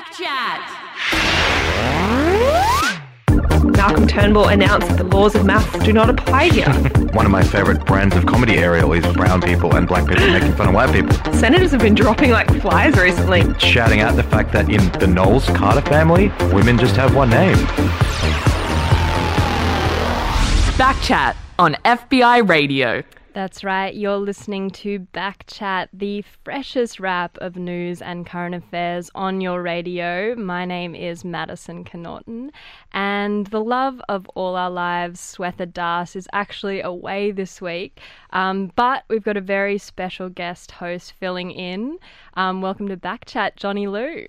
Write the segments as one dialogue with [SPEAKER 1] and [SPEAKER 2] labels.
[SPEAKER 1] Backchat.
[SPEAKER 2] Malcolm Turnbull announced that the laws of maths do not apply here.
[SPEAKER 3] One of my favourite brands of comedy Ariel is brown people and black people making fun of white people.
[SPEAKER 2] Senators have been dropping like flies recently.
[SPEAKER 3] Shouting out the fact that in the Knowles Carter family, women just have one name.
[SPEAKER 1] Backchat on FBI Radio.
[SPEAKER 4] That's right. You're listening to Backchat, the freshest wrap of news and current affairs on your radio. My name is Maddison Connaughton, and the love of all our lives, Swetha Das, is actually away this week. Um, but we've got a very special guest host filling in. Um, welcome to Backchat, Johnny Lieu.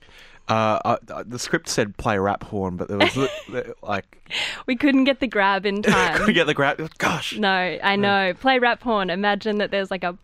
[SPEAKER 5] Uh, uh, the script said play rap horn, but there was like
[SPEAKER 4] We couldn't get the grab in time.
[SPEAKER 5] could we get the grab? Gosh,
[SPEAKER 4] No, I know. Play rap horn. Imagine that there's like a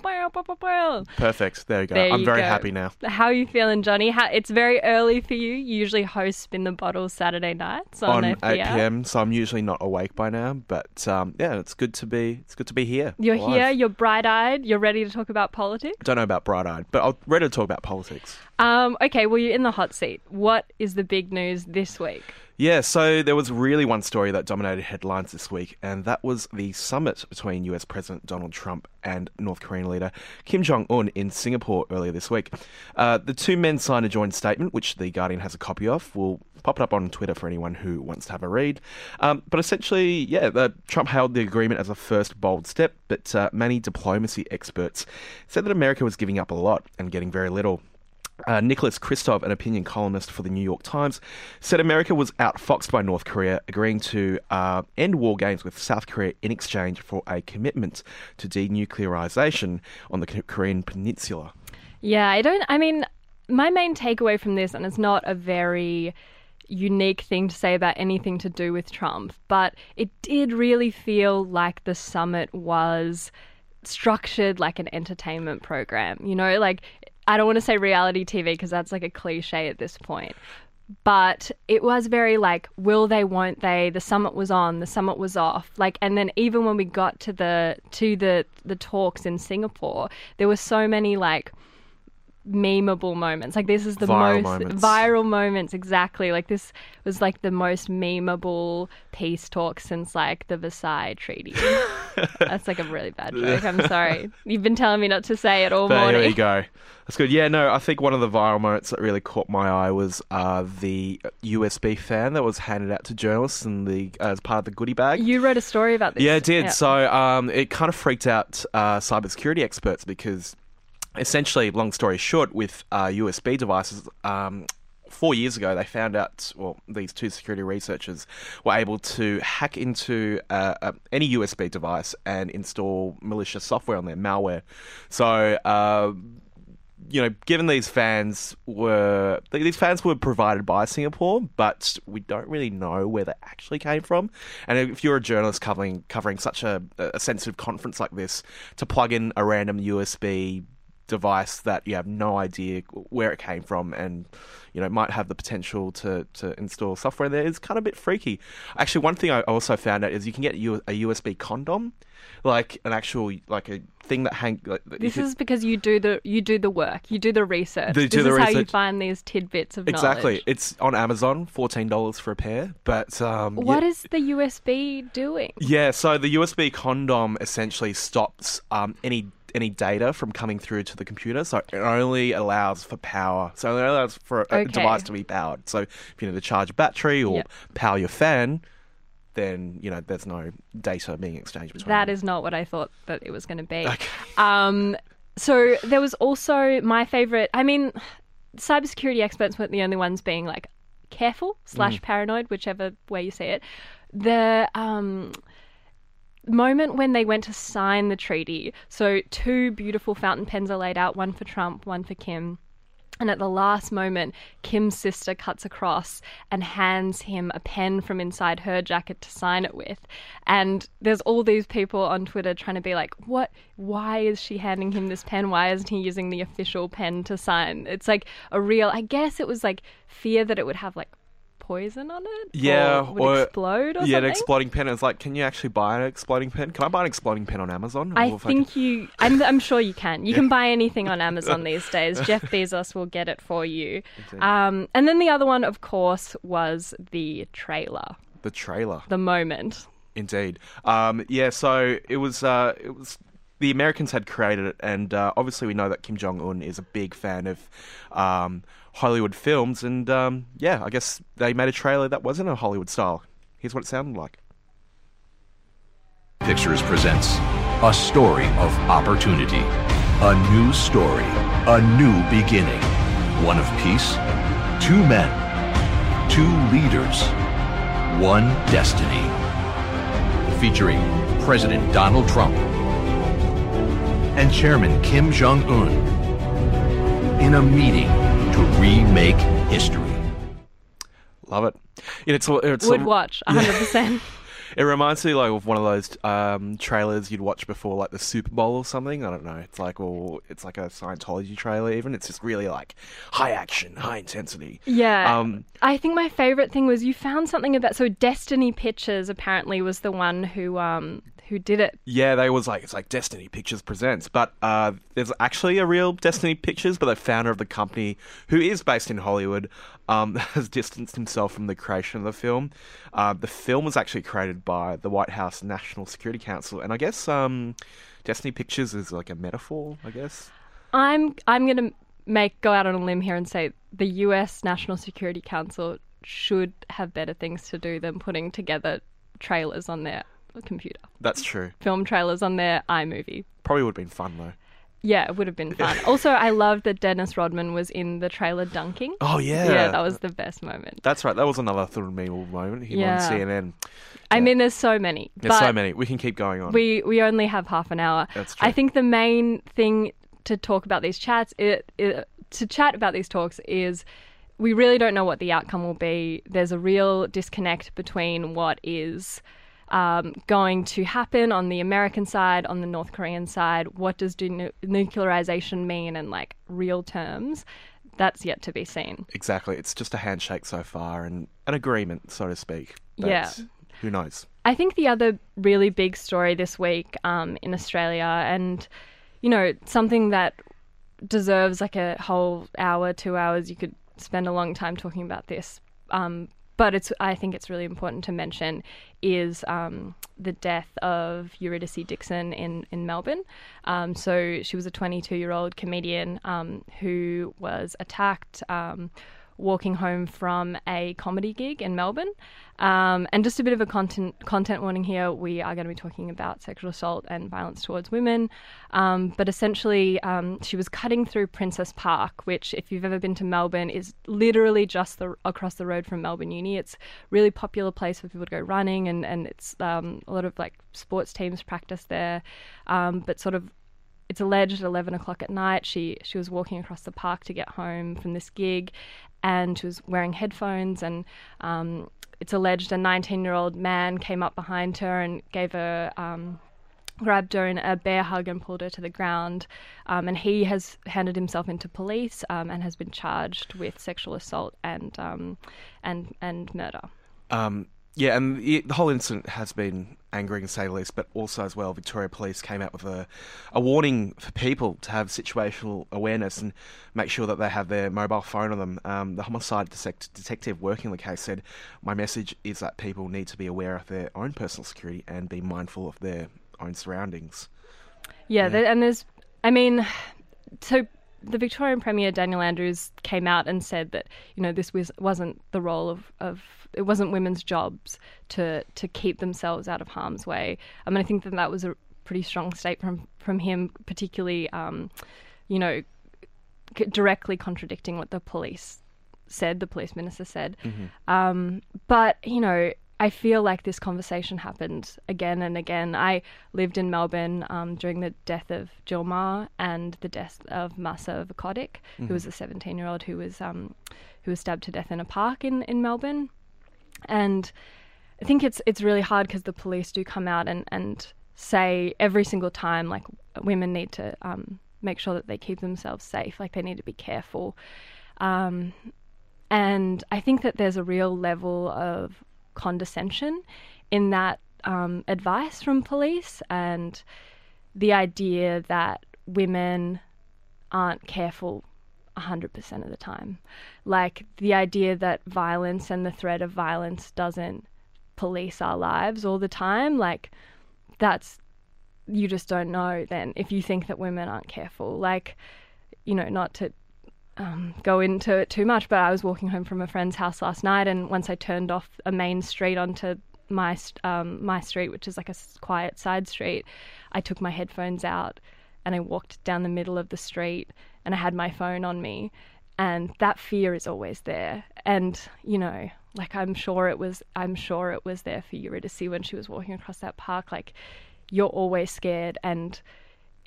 [SPEAKER 5] perfect. There you go.
[SPEAKER 4] There
[SPEAKER 5] I'm
[SPEAKER 4] you
[SPEAKER 5] very
[SPEAKER 4] go.
[SPEAKER 5] happy now.
[SPEAKER 4] How are you feeling, Johnny? How, it's very early for you. You usually host Spin the Bottle Saturday nights on,
[SPEAKER 5] On 8 p.m., so I'm usually not awake by now. But um, yeah, it's good to be. It's good to be here.
[SPEAKER 4] You're
[SPEAKER 5] live.
[SPEAKER 4] here. You're bright-eyed. You're ready to talk about politics.
[SPEAKER 5] I Don't know about bright eyed, but I'm ready to talk about politics.
[SPEAKER 4] Um, okay. Well, you're in the hot seat. What is the big news this week?
[SPEAKER 5] Yeah, so there was really one story that dominated headlines this week, and that was the summit between US President Donald Trump and North Korean leader Kim Jong un in Singapore earlier this week. Uh, the two men signed a joint statement, which The Guardian has a copy of. We'll pop it up on Twitter for anyone who wants to have a read. Um, but essentially, yeah, the, Trump hailed the agreement as a first bold step, but uh, many diplomacy experts said that America was giving up a lot and getting very little. Uh, Nicholas Kristof, an opinion columnist for the New York Times, said America was outfoxed by North Korea, agreeing to uh, end war games with South Korea in exchange for a commitment to denuclearization on the Korean Peninsula.
[SPEAKER 4] Yeah, I don't. I mean, my main takeaway from this, and it's not a very unique thing to say about anything to do with Trump, but it did really feel like the summit was structured like an entertainment program. You know, like I don't want to say reality TV because that's like a cliche at this point. But it was very like, will they, won't they? The summit was on, the summit was off. Like, and then even when we got to the to the the talks in Singapore, there were so many like memeable moments. Like this is the
[SPEAKER 5] Viral
[SPEAKER 4] most
[SPEAKER 5] moments.
[SPEAKER 4] viral moments exactly. Like this was like the most memeable peace talk since like the Versailles Treaty. That's like a really bad joke. I'm sorry. You've been telling me not to say it all
[SPEAKER 5] There,
[SPEAKER 4] morning.
[SPEAKER 5] there you go. That's good. Yeah, no, I think one of the viral moments that really caught my eye was uh, the USB fan that was handed out to journalists and the as part of the goodie bag.
[SPEAKER 4] You wrote a story about this.
[SPEAKER 5] Yeah, it did. So um, it kind of freaked out uh, cybersecurity experts because essentially, long story short, with uh, USB devices, um, four years ago, they found out, well, these two security researchers were able to hack into uh, uh, any USB device and install malicious software on there, malware. So, uh, you know, given these fans were these fans were provided by Singapore, but we don't really know where they actually came from. And if you're a journalist covering covering such a, a sensitive conference like this, to plug in a random USB device that you have no idea where it came from and you know might have the potential to, to install software there is kind of a bit freaky actually one thing i also found out is you can get a usb condom like an actual like a thing that hang like,
[SPEAKER 4] This
[SPEAKER 5] could-
[SPEAKER 4] is because you do the you do the work, you do the research.
[SPEAKER 5] They
[SPEAKER 4] this
[SPEAKER 5] the
[SPEAKER 4] is how you find these tidbits of knowledge.
[SPEAKER 5] Exactly.
[SPEAKER 4] knowledge.
[SPEAKER 5] It's on Amazon, fourteen dollars for a pair. But um,
[SPEAKER 4] What
[SPEAKER 5] yeah,
[SPEAKER 4] is the USB doing?
[SPEAKER 5] yeah. So the USB condom essentially stops um, any any data from coming through to the computer. So it only allows for power. So it only allows for a,
[SPEAKER 4] Okay.
[SPEAKER 5] device to be powered. So if you need to charge a battery or
[SPEAKER 4] Yep.
[SPEAKER 5] power your fan, then you know there's no data being exchanged between.
[SPEAKER 4] That
[SPEAKER 5] them.
[SPEAKER 4] is not what I thought that it was going to be.
[SPEAKER 5] Okay.
[SPEAKER 4] Um, so there was also my favorite. I mean, cybersecurity experts weren't the only ones being like careful slash paranoid, whichever way you say it. The um, moment when they went to sign the treaty, so two beautiful fountain pens are laid out, one for Trump, one for Kim. And at the last moment, Kim's sister cuts across and hands him a pen from inside her jacket to sign it with. And there's all these people on Twitter trying to be like, what? Why is she handing him this pen? Why isn't he using the official pen to sign? It's like a real, I guess it was like fear that it would have like poison on it.
[SPEAKER 5] Yeah,
[SPEAKER 4] or
[SPEAKER 5] or-
[SPEAKER 4] explode or
[SPEAKER 5] yeah, an exploding pen. It's like, can you actually buy an exploding pen? Can I buy an exploding pen on Amazon?
[SPEAKER 4] I
[SPEAKER 5] Or
[SPEAKER 4] think you. I'm, I'm sure you can. You can buy anything on Amazon these days. Jeff Bezos will get it for you. Um, and then the other one, of course, was the trailer,
[SPEAKER 5] the trailer.
[SPEAKER 4] the moment.
[SPEAKER 5] Indeed. Um, yeah, so it was uh, it was the Americans had created it, and uh, obviously we know that Kim Jong Un is a big fan of um, Hollywood films, and um, yeah, I guess they made a trailer that wasn't a Hollywood style. Here's what it sounded like.
[SPEAKER 6] Pictures presents a story of opportunity, a new story, a new beginning, one of peace, two men, two leaders, one destiny. Featuring President Donald Trump and Chairman Kim Jong Un in a meeting to remake history.
[SPEAKER 5] Love it. It's, it's
[SPEAKER 4] Would watch 100%.
[SPEAKER 5] It reminds me like of one of those um, trailers you'd watch before like the Super Bowl or something. I don't know. It's like or it's like a Scientology trailer. Even it's just really like high action, high intensity.
[SPEAKER 4] Yeah.
[SPEAKER 5] Um,
[SPEAKER 4] I think my favorite thing was you found something about so Destiny Pictures apparently was the one who um who did it.
[SPEAKER 5] Yeah, they was like it's like Destiny Pictures presents, but uh, there's actually a real Destiny Pictures, but the founder of the company, who is based in Hollywood, um, has distanced himself from the creation of the film. Uh, the film was actually created by the White House National Security Council, and I guess um, Destiny Pictures is like a metaphor. I guess.
[SPEAKER 4] I'm I'm going to make go out on a limb here and say the US National Security Council should have better things to do than putting together trailers on their computer.
[SPEAKER 5] That's true.
[SPEAKER 4] Film trailers on their iMovie.
[SPEAKER 5] Probably would have been fun though.
[SPEAKER 4] Yeah, it would have been fun. also, I loved that Dennis Rodman was in the trailer dunking.
[SPEAKER 5] Oh yeah,
[SPEAKER 4] Yeah, that was the best moment.
[SPEAKER 5] That's right. That was another me moment. Him
[SPEAKER 4] Yeah.
[SPEAKER 5] on CNN.
[SPEAKER 4] I mean, there's so many.
[SPEAKER 5] There's so many. We can keep going on.
[SPEAKER 4] We we only have half an hour.
[SPEAKER 5] That's true.
[SPEAKER 4] I think the main thing to talk about these chats, it, it, to chat about these talks, is we really don't know what the outcome will be. There's a real disconnect between what is um, going to happen on the American side, on the North Korean side. What does denu- nuclearization mean in like real terms? That's yet to be seen.
[SPEAKER 5] Exactly. It's just a handshake so far and an agreement, so to speak. But
[SPEAKER 4] Yeah.
[SPEAKER 5] Who knows?
[SPEAKER 4] I think the other really big story this week um, in Australia, and you know, something that deserves like a whole hour, two hours. You could spend a long time talking about this, um, but it's. I think it's really important to mention is um, the death of Eurydice Dixon in in Melbourne. Um, so she was a 22 year old comedian um, who was attacked. Walking home from a comedy gig in Melbourne. Um, and just a bit of a content content warning here: we are going to be talking about sexual assault and violence towards women. Um, but essentially, um, she was cutting through Princes Park, which, if you've ever been to Melbourne, is literally just the, across the road from Melbourne Uni. It's a really popular place for people to go running, and and it's um, a lot of like sports teams practice there. Um, but sort of it's alleged at 11 o'clock at night she she was walking across the park to get home from this gig and she was wearing headphones and um, it's alleged a 19 year old man came up behind her and gave her um, grabbed her in a bear hug and pulled her to the ground. Um, and he has handed himself into police um, and has been charged with sexual assault and um, and and murder.
[SPEAKER 5] Um, yeah, and the, the whole incident has been angering to say the least, but also as well, Victoria Police came out with a, a warning for people to have situational awareness and make sure that they have their mobile phone on them. Um, the homicide detect- detective working the case said, "My message is that people need to be aware of their own personal security and be mindful of their own surroundings."
[SPEAKER 4] Yeah, There, and there's, I mean, so the Victorian Premier Daniel Andrews came out and said that you know this was wasn't the role of, of it wasn't women's jobs to to keep themselves out of harm's way. I mean, I think that that was a pretty strong statement from from him, particularly, um, you know, c- directly contradicting what the police said. The police minister said, um, but you know. I feel like this conversation happened again and again. I lived in Melbourne um, during the death of Jill Meagher and the death of Masa Vukotic, who was a 17-year-old who was um, who was stabbed to death in a park in, in Melbourne. And I think it's it's really hard because the police do come out and, and say every single time like women need to um, make sure that they keep themselves safe, like they need to be careful. Um, and I think that there's a real level of condescension in that um, advice from police and the idea that women aren't careful 100% of the time. Like the idea that violence and the threat of violence doesn't police our lives all the time, like that's, you just don't know then if you think that women aren't careful. Like, you know, not to um, go into it too much, but I was walking home from a friend's house last night, and once I turned off a main street onto my um, my street, which is like a quiet side street, I took my headphones out and I walked down the middle of the street and I had my phone on me. And that fear is always there. And, you know, like I'm sure it was I'm sure it was there for Eurydice when she was walking across that park. Like you're always scared and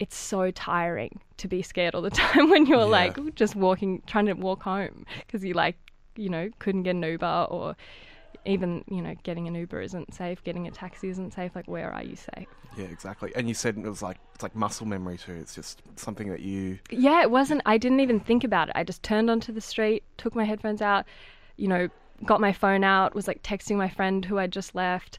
[SPEAKER 4] it's so tiring to be scared all the time when you're
[SPEAKER 5] Yeah.
[SPEAKER 4] like just walking trying to walk home because you like you know couldn't get an uber or even you know getting an uber isn't safe getting a taxi isn't safe like where are you safe
[SPEAKER 5] Yeah, exactly. And you said it was like it's like muscle memory too. It's just something that you
[SPEAKER 4] yeah it wasn't i didn't even think about it i just turned onto the street took my headphones out you know got my phone out was like texting my friend who i just left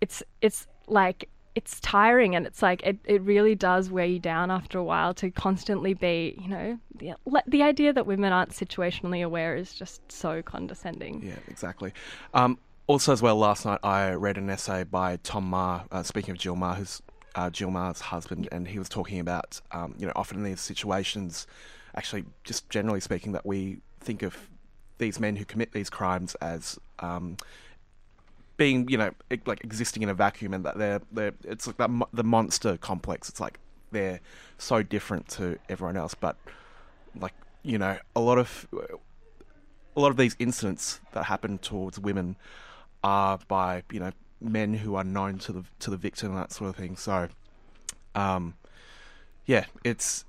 [SPEAKER 4] it's it's like it's tiring and it's like it, it really does wear you down after a while to constantly be you know the, the idea that women aren't situationally aware is just so condescending
[SPEAKER 5] Yeah, exactly. Um, also, as well, last night I read an essay by Tom Meagher, uh, speaking of Jill Meagher, who's uh, Jill Meagher's husband, and he was talking about, um, you know, often in these situations, actually, just generally speaking, that we think of these men who commit these crimes as um, being, you know, like existing in a vacuum, and that they're, they're it's like that mo- the monster complex. It's like they're so different to everyone else, but like you know, a lot of a lot of these incidents that happen towards women are by you know men who are known to the to the victim and that sort of thing. So, um, yeah, it's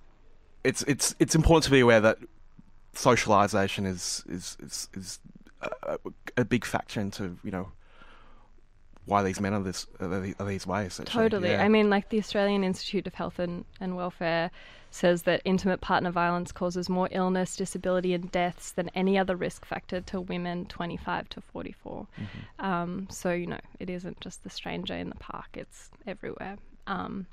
[SPEAKER 5] it's it's it's important to be aware that socialization is is is, is a, a big factor into you know why these men are this are these, ways.
[SPEAKER 4] Totally.
[SPEAKER 5] Yeah.
[SPEAKER 4] I mean, like the Australian Institute of Health and, and Welfare says that intimate partner violence causes more illness, disability, and deaths than any other risk factor to women 25 to 44.
[SPEAKER 5] Mm-hmm.
[SPEAKER 4] Um, so, you know, it isn't just the stranger in the park, it's everywhere. Um,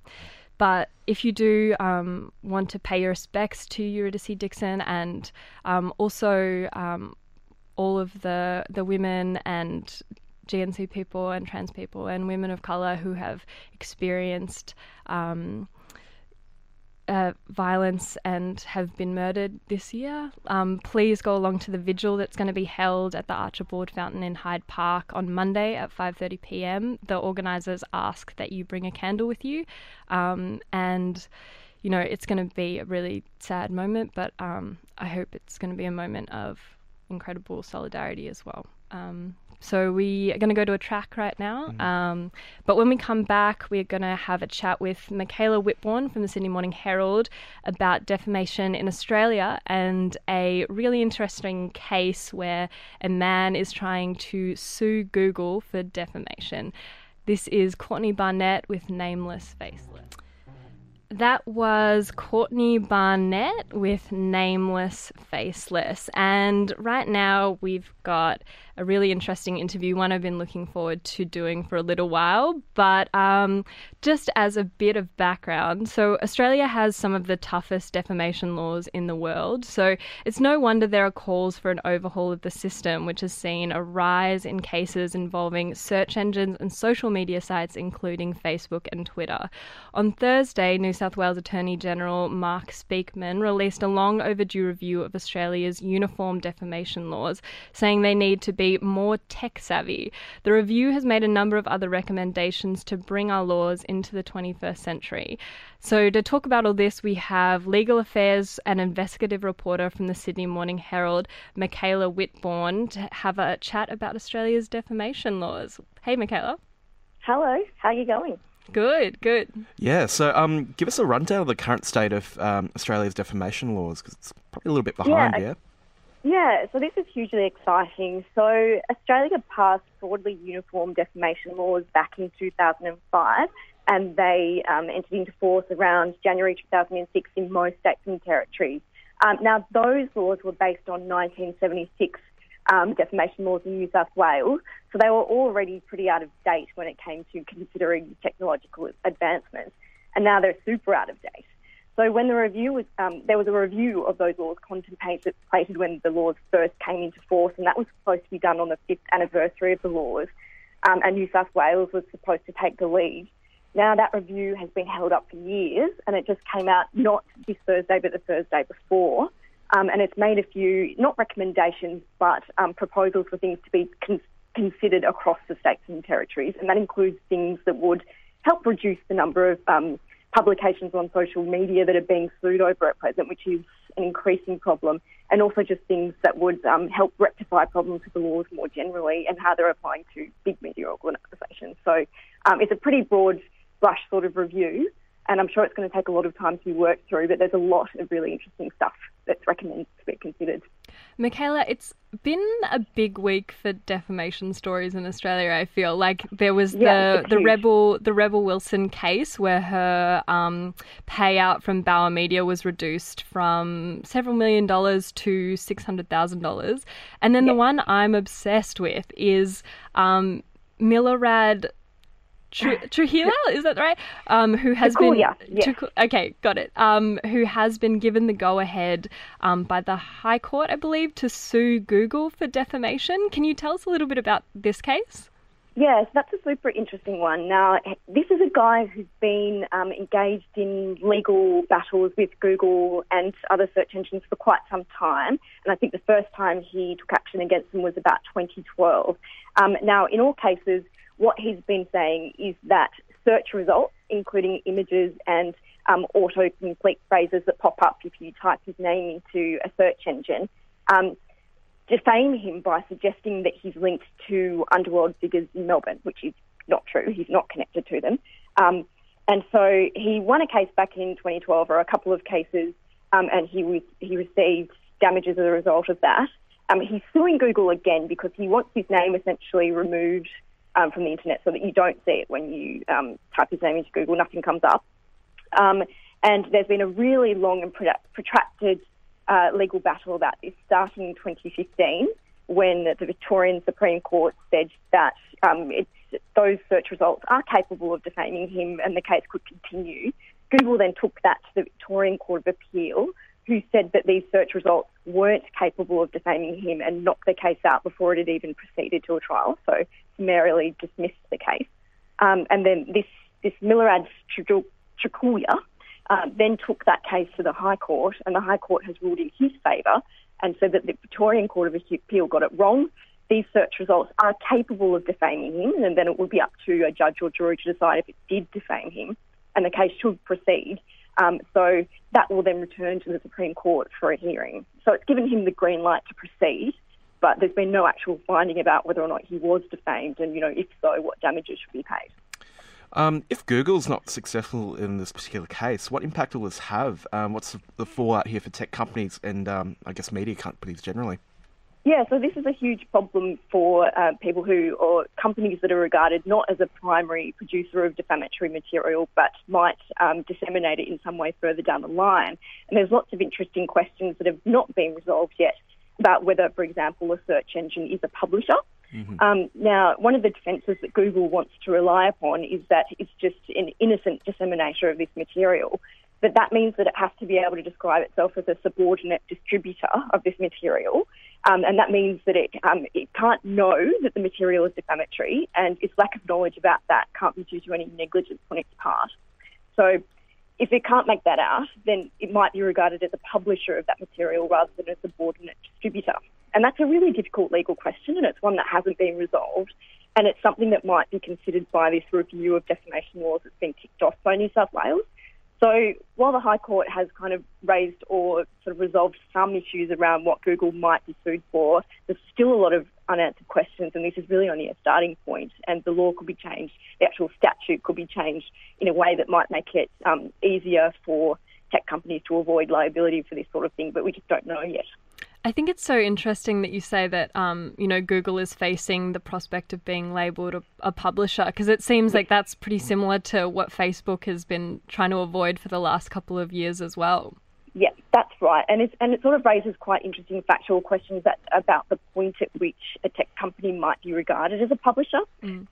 [SPEAKER 4] but if you do um, want to pay your respects to Eurydice Dixon and um, also um, all of the the women and GNC people and trans people and women of color who have experienced um, uh, violence and have been murdered this year, um, please go along to the vigil that's going to be held at the Archibald Fountain in Hyde Park on Monday at 5:30 p.m. The organisers ask that you bring a candle with you, um, and you know it's going to be a really sad moment, but um, I hope it's going to be a moment of incredible solidarity as well. Um, so we are going to go to a track right now. Um, but when we come back, we're going to have a chat with Michaela Whitbourn from the Sydney Morning Herald about defamation in Australia and a really interesting case where a man is trying to sue Google for defamation. This is Courtney Barnett with Nameless Faceless. That was Courtney Barnett with Nameless Faceless. And right now we've got a really interesting interview, one I've been looking forward to doing for a little while. But um, just as a bit of background, so Australia has some of the toughest defamation laws in the world. So it's no wonder there are calls for an overhaul of the system, which has seen a rise in cases involving search engines and social media sites, including Facebook and Twitter. On Thursday, New South Wales Attorney General Mark Speakman released a long overdue review of Australia's uniform defamation laws, saying they need to be more tech savvy. The review has made a number of other recommendations to bring our laws into the 21st century. So, to talk about all this, we have legal affairs and investigative reporter from the Sydney Morning Herald, Michaela Whitbourn, to have a chat about Australia's defamation laws. Hey, Michaela.
[SPEAKER 7] Hello, how are you going?
[SPEAKER 4] Good, good.
[SPEAKER 5] Yeah, so um, give us a rundown of the current state of um, Australia's defamation laws because it's probably a little bit behind.
[SPEAKER 7] I-
[SPEAKER 5] Yeah,
[SPEAKER 7] Yeah, so this is hugely exciting. So Australia passed broadly uniform defamation laws back in 2005, and they um, entered into force around January 2006 in most states and territories. Um, now, those laws were based on 1976 um, defamation laws in New South Wales. So they were already pretty out of date when it came to considering technological advancements, and now they're super out of date. So when the review was, um, there was a review of those laws contemplated when the laws first came into force, and that was supposed to be done on the fifth anniversary of the laws. Um, and New South Wales was supposed to take the lead. Now that review has been held up for years, and it just came out not this Thursday, but the Thursday before. Um, and it's made a few, not recommendations, but um, proposals for things to be con- considered across the states and territories. And that includes things that would help reduce the number of um, publications on social media that are being sued over at present, which is an increasing problem, and also just things that would um, help rectify problems with the laws more generally and how they're applying to big media organisations. So um, it's a pretty broad brush sort of review, and I'm sure it's going to take a lot of time to be worked through, but there's a lot of really interesting stuff that's recommended to be considered.
[SPEAKER 4] Michaela, it's been a big week for defamation stories in Australia. I feel like there was
[SPEAKER 7] Yeah,
[SPEAKER 4] the the
[SPEAKER 7] huge.
[SPEAKER 4] rebel the rebel Wilson case where her um, payout from Bauer Media was reduced from several million dollars to six hundred thousand dollars, and then the one I'm obsessed with is um, Milorad. Tru- Trujillo, is that right? Um, who has been
[SPEAKER 7] yes.
[SPEAKER 4] Okay, got it. Um, who has been given the go ahead um, by the High Court, I believe, to sue Google for defamation. Can you tell us a little bit about this case?
[SPEAKER 7] Yes, that's a super interesting one. Now, this is a guy who's been um, engaged in legal battles with Google and other search engines for quite some time. And I think the first time he took action against them was about 2012. Um, now, in all cases, what he's been saying is that search results, including images and um, autocomplete phrases that pop up if you type his name into a search engine, um, defame him by suggesting that he's linked to underworld figures in Melbourne, which is not true. He's not connected to them. Um, and so he won a case back in 2012, or a couple of cases, um, and he was, he received damages as a result of that. Um, he's suing Google again because he wants his name essentially removed um, from the internet so that you don't see it when you um, type his name into Google. Nothing comes up. Um, and there's been a really long and protracted uh, legal battle about this, starting in 2015, when the Victorian Supreme Court said that um, those search results are capable of defaming him and the case could continue. Google then took that to the Victorian Court of Appeal, who said that these search results weren't capable of defaming him and knocked the case out before it had even proceeded to a trial, so summarily dismissed the case. Um, and then this, this Milorad Trkulja uh, then took that case to the High Court, and the High Court has ruled in his favour and said that the Victorian Court of Appeal got it wrong. These search results are capable of defaming him, and then it would be up to a judge or jury to decide if it did defame him, and the case should proceed. Um, so that will then return to the Supreme Court for a hearing. So it's given him the green light to proceed, but there's been no actual finding about whether or not he was defamed, and you know if so, what damages should be paid.
[SPEAKER 5] Um, if Google's not successful in this particular case, what impact will this have? Um, what's the, fallout here for tech companies and um, I guess media companies generally?
[SPEAKER 7] Yeah, so this is a huge problem for uh, people who, or companies that are regarded not as a primary producer of defamatory material, but might um, disseminate it in some way further down the line. And there's lots of interesting questions that have not been resolved yet about whether, for example, a search engine is a publisher. Um, now, one of the defences that Google wants to rely upon is that it's just an innocent disseminator of this material. But that means that it has to be able to describe itself as a subordinate distributor of this material. Um, and that means that it, um, it can't know that the material is defamatory, and its lack of knowledge about that can't be due to any negligence on its part. So, if it can't make that out, then it might be regarded as a publisher of that material rather than a subordinate distributor. And that's a really difficult legal question, and it's one that hasn't been resolved. And it's something that might be considered by this review of defamation laws that's been kicked off by New South Wales. So while the High Court has kind of raised or sort of resolved some issues around what Google might be sued for, there's still a lot of unanswered questions, and this is really only a starting point. And the law could be changed, the actual statute could be changed in a way that might make it um, easier for tech companies to avoid liability for this sort of thing, but we just don't know yet.
[SPEAKER 4] I think it's so interesting that you say that um, you know Google is facing the prospect of being labelled a, a publisher because it seems like that's pretty similar to what Facebook has been trying to avoid for the last couple of years as well.
[SPEAKER 7] Yeah, that's right, and it's and it sort of raises quite interesting factual questions that, about the point at which a tech company might be regarded as a publisher.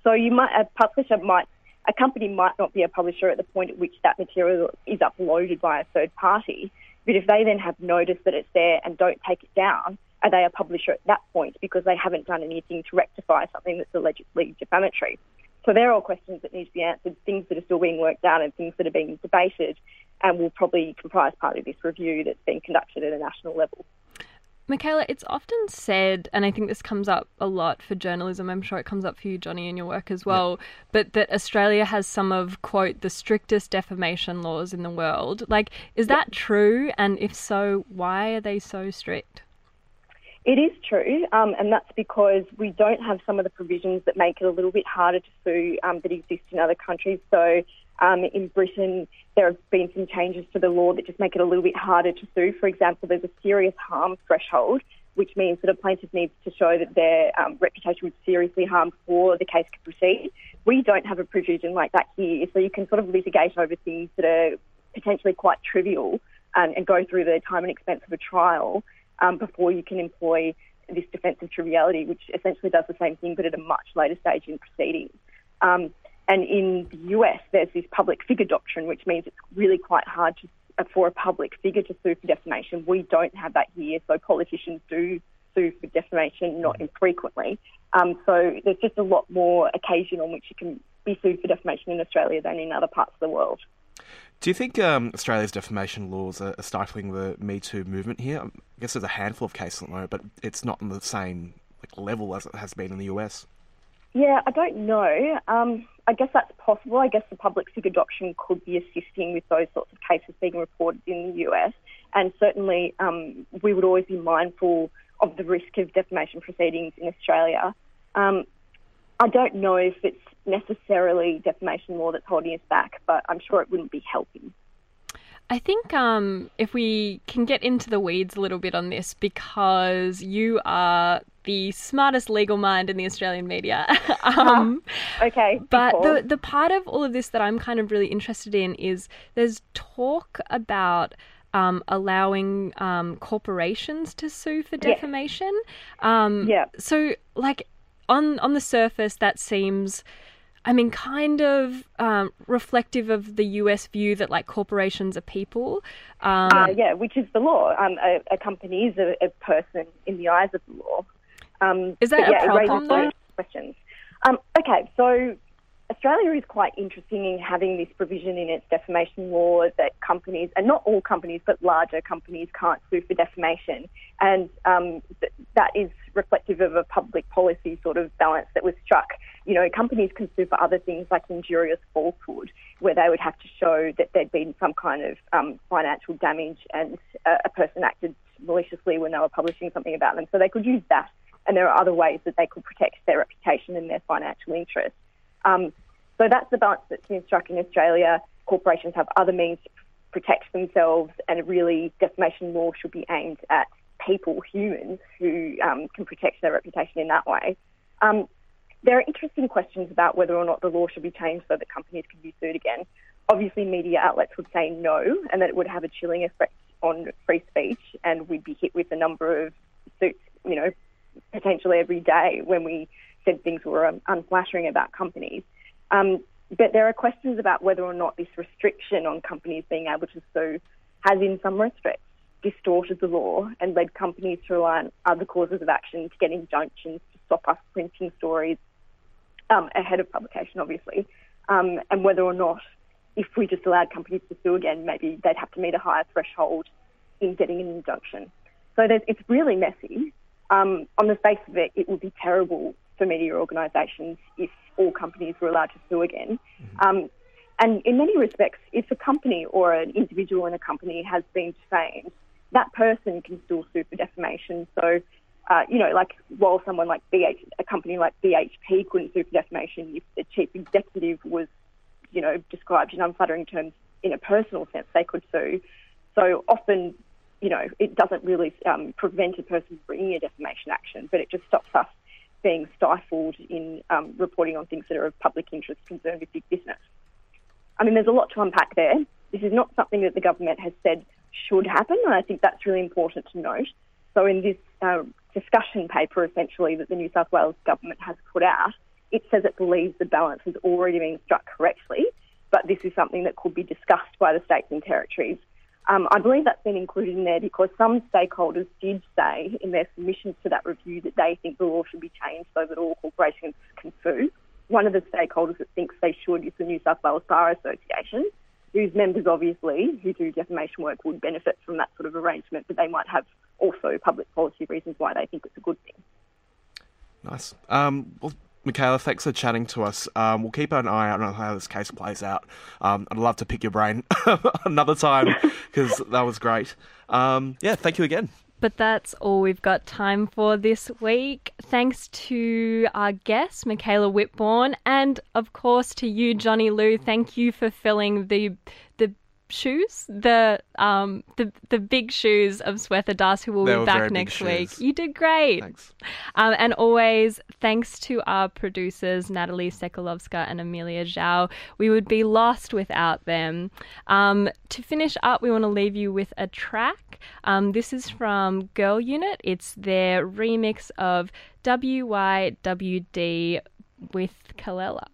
[SPEAKER 7] So you might a publisher might a company might not be a publisher at the point at which that material is uploaded by a third party, but if they then have notice that it's there and don't take it down, are they a publisher at that point because they haven't done anything to rectify something that's allegedly defamatory? So they're all questions that need to be answered, things that are still being worked out and things that are being debated and will probably comprise part of this review that's being conducted at a national level.
[SPEAKER 4] Michaela, it's often said, and I think this comes up a lot for journalism. I'm sure it comes up for you, Johnny, in your work as well. But that Australia has some of quote the strictest defamation laws in the world. Like, is that true? And if so, why are they so strict?
[SPEAKER 7] It is true, um, and that's because we don't have some of the provisions that make it a little bit harder to sue um, that exist in other countries. So, um, in Britain, there have been some changes to the law that just make it a little bit harder to sue. For example, there's a serious harm threshold, which means that a plaintiff needs to show that their um, reputation was seriously harmed before the case can proceed. We don't have a provision like that here, so you can sort of litigate over things that are potentially quite trivial and, and go through the time and expense of a trial um, before you can employ this defence of triviality, which essentially does the same thing but at a much later stage in proceedings. Um, and in the US, there's this public figure doctrine, which means it's really quite hard to, for a public figure to sue for defamation. We don't have that here, so politicians do sue for defamation not infrequently. Um, so there's just a lot more occasion on which you can be sued for defamation in Australia than in other parts of the world.
[SPEAKER 5] Do you think um, Australia's defamation laws are, are stifling the Me Too movement here? I guess there's a handful of cases at the moment, but it's not on the same like, level as it has been in the US.
[SPEAKER 7] Yeah, I don't know. Um, I guess that's possible. I guess the public figure doctrine could be assisting with those sorts of cases being reported in the US. And certainly, um, we would always be mindful of the risk of defamation proceedings in Australia. Um, I don't know if it's necessarily defamation law that's holding us back, but I'm sure it wouldn't be helping.
[SPEAKER 4] I think um, if we can get into the weeds a little bit on this, because you are the smartest legal mind in the Australian media. um,
[SPEAKER 7] Okay.
[SPEAKER 4] but the the part of all of this that I'm kind of really interested in is there's talk about um, allowing um, corporations to sue for defamation. Um,
[SPEAKER 7] Yeah.
[SPEAKER 4] So, like on on the surface, that seems. I mean, kind of um, reflective of the US view that like corporations are people. Um,
[SPEAKER 7] Uh, yeah, which is the law. Um, a, a company is a, a person in the eyes of the law. Um,
[SPEAKER 4] Is that a
[SPEAKER 7] yeah,
[SPEAKER 4] problem, though?
[SPEAKER 7] questions. Um, okay, so Australia is quite interesting in having this provision in its defamation law that companies, and not all companies, but larger companies, can't sue for defamation. And um, th- that is reflective of a public policy sort of balance that was struck. You know, companies can sue for other things like injurious falsehood, where they would have to show that there'd been some kind of um, financial damage and a, a person acted maliciously when they were publishing something about them. So they could use that. And there are other ways that they could protect their reputation and their financial interests. Um, so that's the balance that's been struck in Australia. Corporations have other means to protect themselves, and really, defamation law should be aimed at people, humans, who um, can protect their reputation in that way. Um, there are interesting questions about whether or not the law should be changed so that companies can be sued again. Obviously, media outlets would say no, and that it would have a chilling effect on free speech, and we'd be hit with a number of suits, you know, potentially every day when we said things were um, unflattering about companies. Um, but there are questions about whether or not this restriction on companies being able to sue has, in some respects, distorted the law and led companies to rely on other causes of action to get injunctions to stop us printing stories um, ahead of publication, obviously, um, and whether or not, if we just allowed companies to sue again, maybe they'd have to meet a higher threshold in getting an injunction. So it's really messy. Um, on the face of it, it would be terrible for media organisations if all companies were allowed to sue again. Um, and in many respects, if a company or an individual in a company has been defamed, that person can still sue for defamation. So, uh, you know, like while someone like BH, a company like BHP couldn't sue for defamation if the chief executive was, you know, described in unflattering terms in a personal sense, they could sue. So often, you know, it doesn't really um, prevent a person bringing a defamation action, but it just stops us being stifled in um, reporting on things that are of public interest concerned with big business. I mean, there's a lot to unpack there. This is not something that the government has said should happen, and I think that's really important to note. So, in this uh, discussion paper, essentially, that the New South Wales government has put out, it says it believes the balance has already been struck correctly, but this is something that could be discussed by the states and territories. Um, I believe that's been included in there because some stakeholders did say in their submissions to that review that they think the law should be changed so that all corporations can sue. One of the stakeholders that thinks they should is the New South Wales Bar Association, whose members obviously, who do defamation work, would benefit from that sort of arrangement, but they might have also public policy reasons why they think it's a good thing.
[SPEAKER 5] Nice. Um, well, Michaela, thanks for chatting to us. Um, we'll keep an eye out on how this case plays out. Um, I'd love to pick your brain another time because that was great. Um, yeah, thank you again.
[SPEAKER 4] But that's all we've got time for this week. Thanks to our guest, Michaela Whitbourn, and of course to you, Johnny Lieu. Thank you for filling the the shoes, the um the the big shoes of Swetha Das, who will
[SPEAKER 5] They
[SPEAKER 4] be back next week.
[SPEAKER 5] shoes.
[SPEAKER 4] You did great.
[SPEAKER 5] Thanks.
[SPEAKER 4] Um, and always thanks to our producers, Natalie Sekalovska and Amelia Zhao. We would be lost without them. Um, to finish up, we want to leave you with a track. Um, this is from Girl Unit. It's their remix of WYWD with Kelela.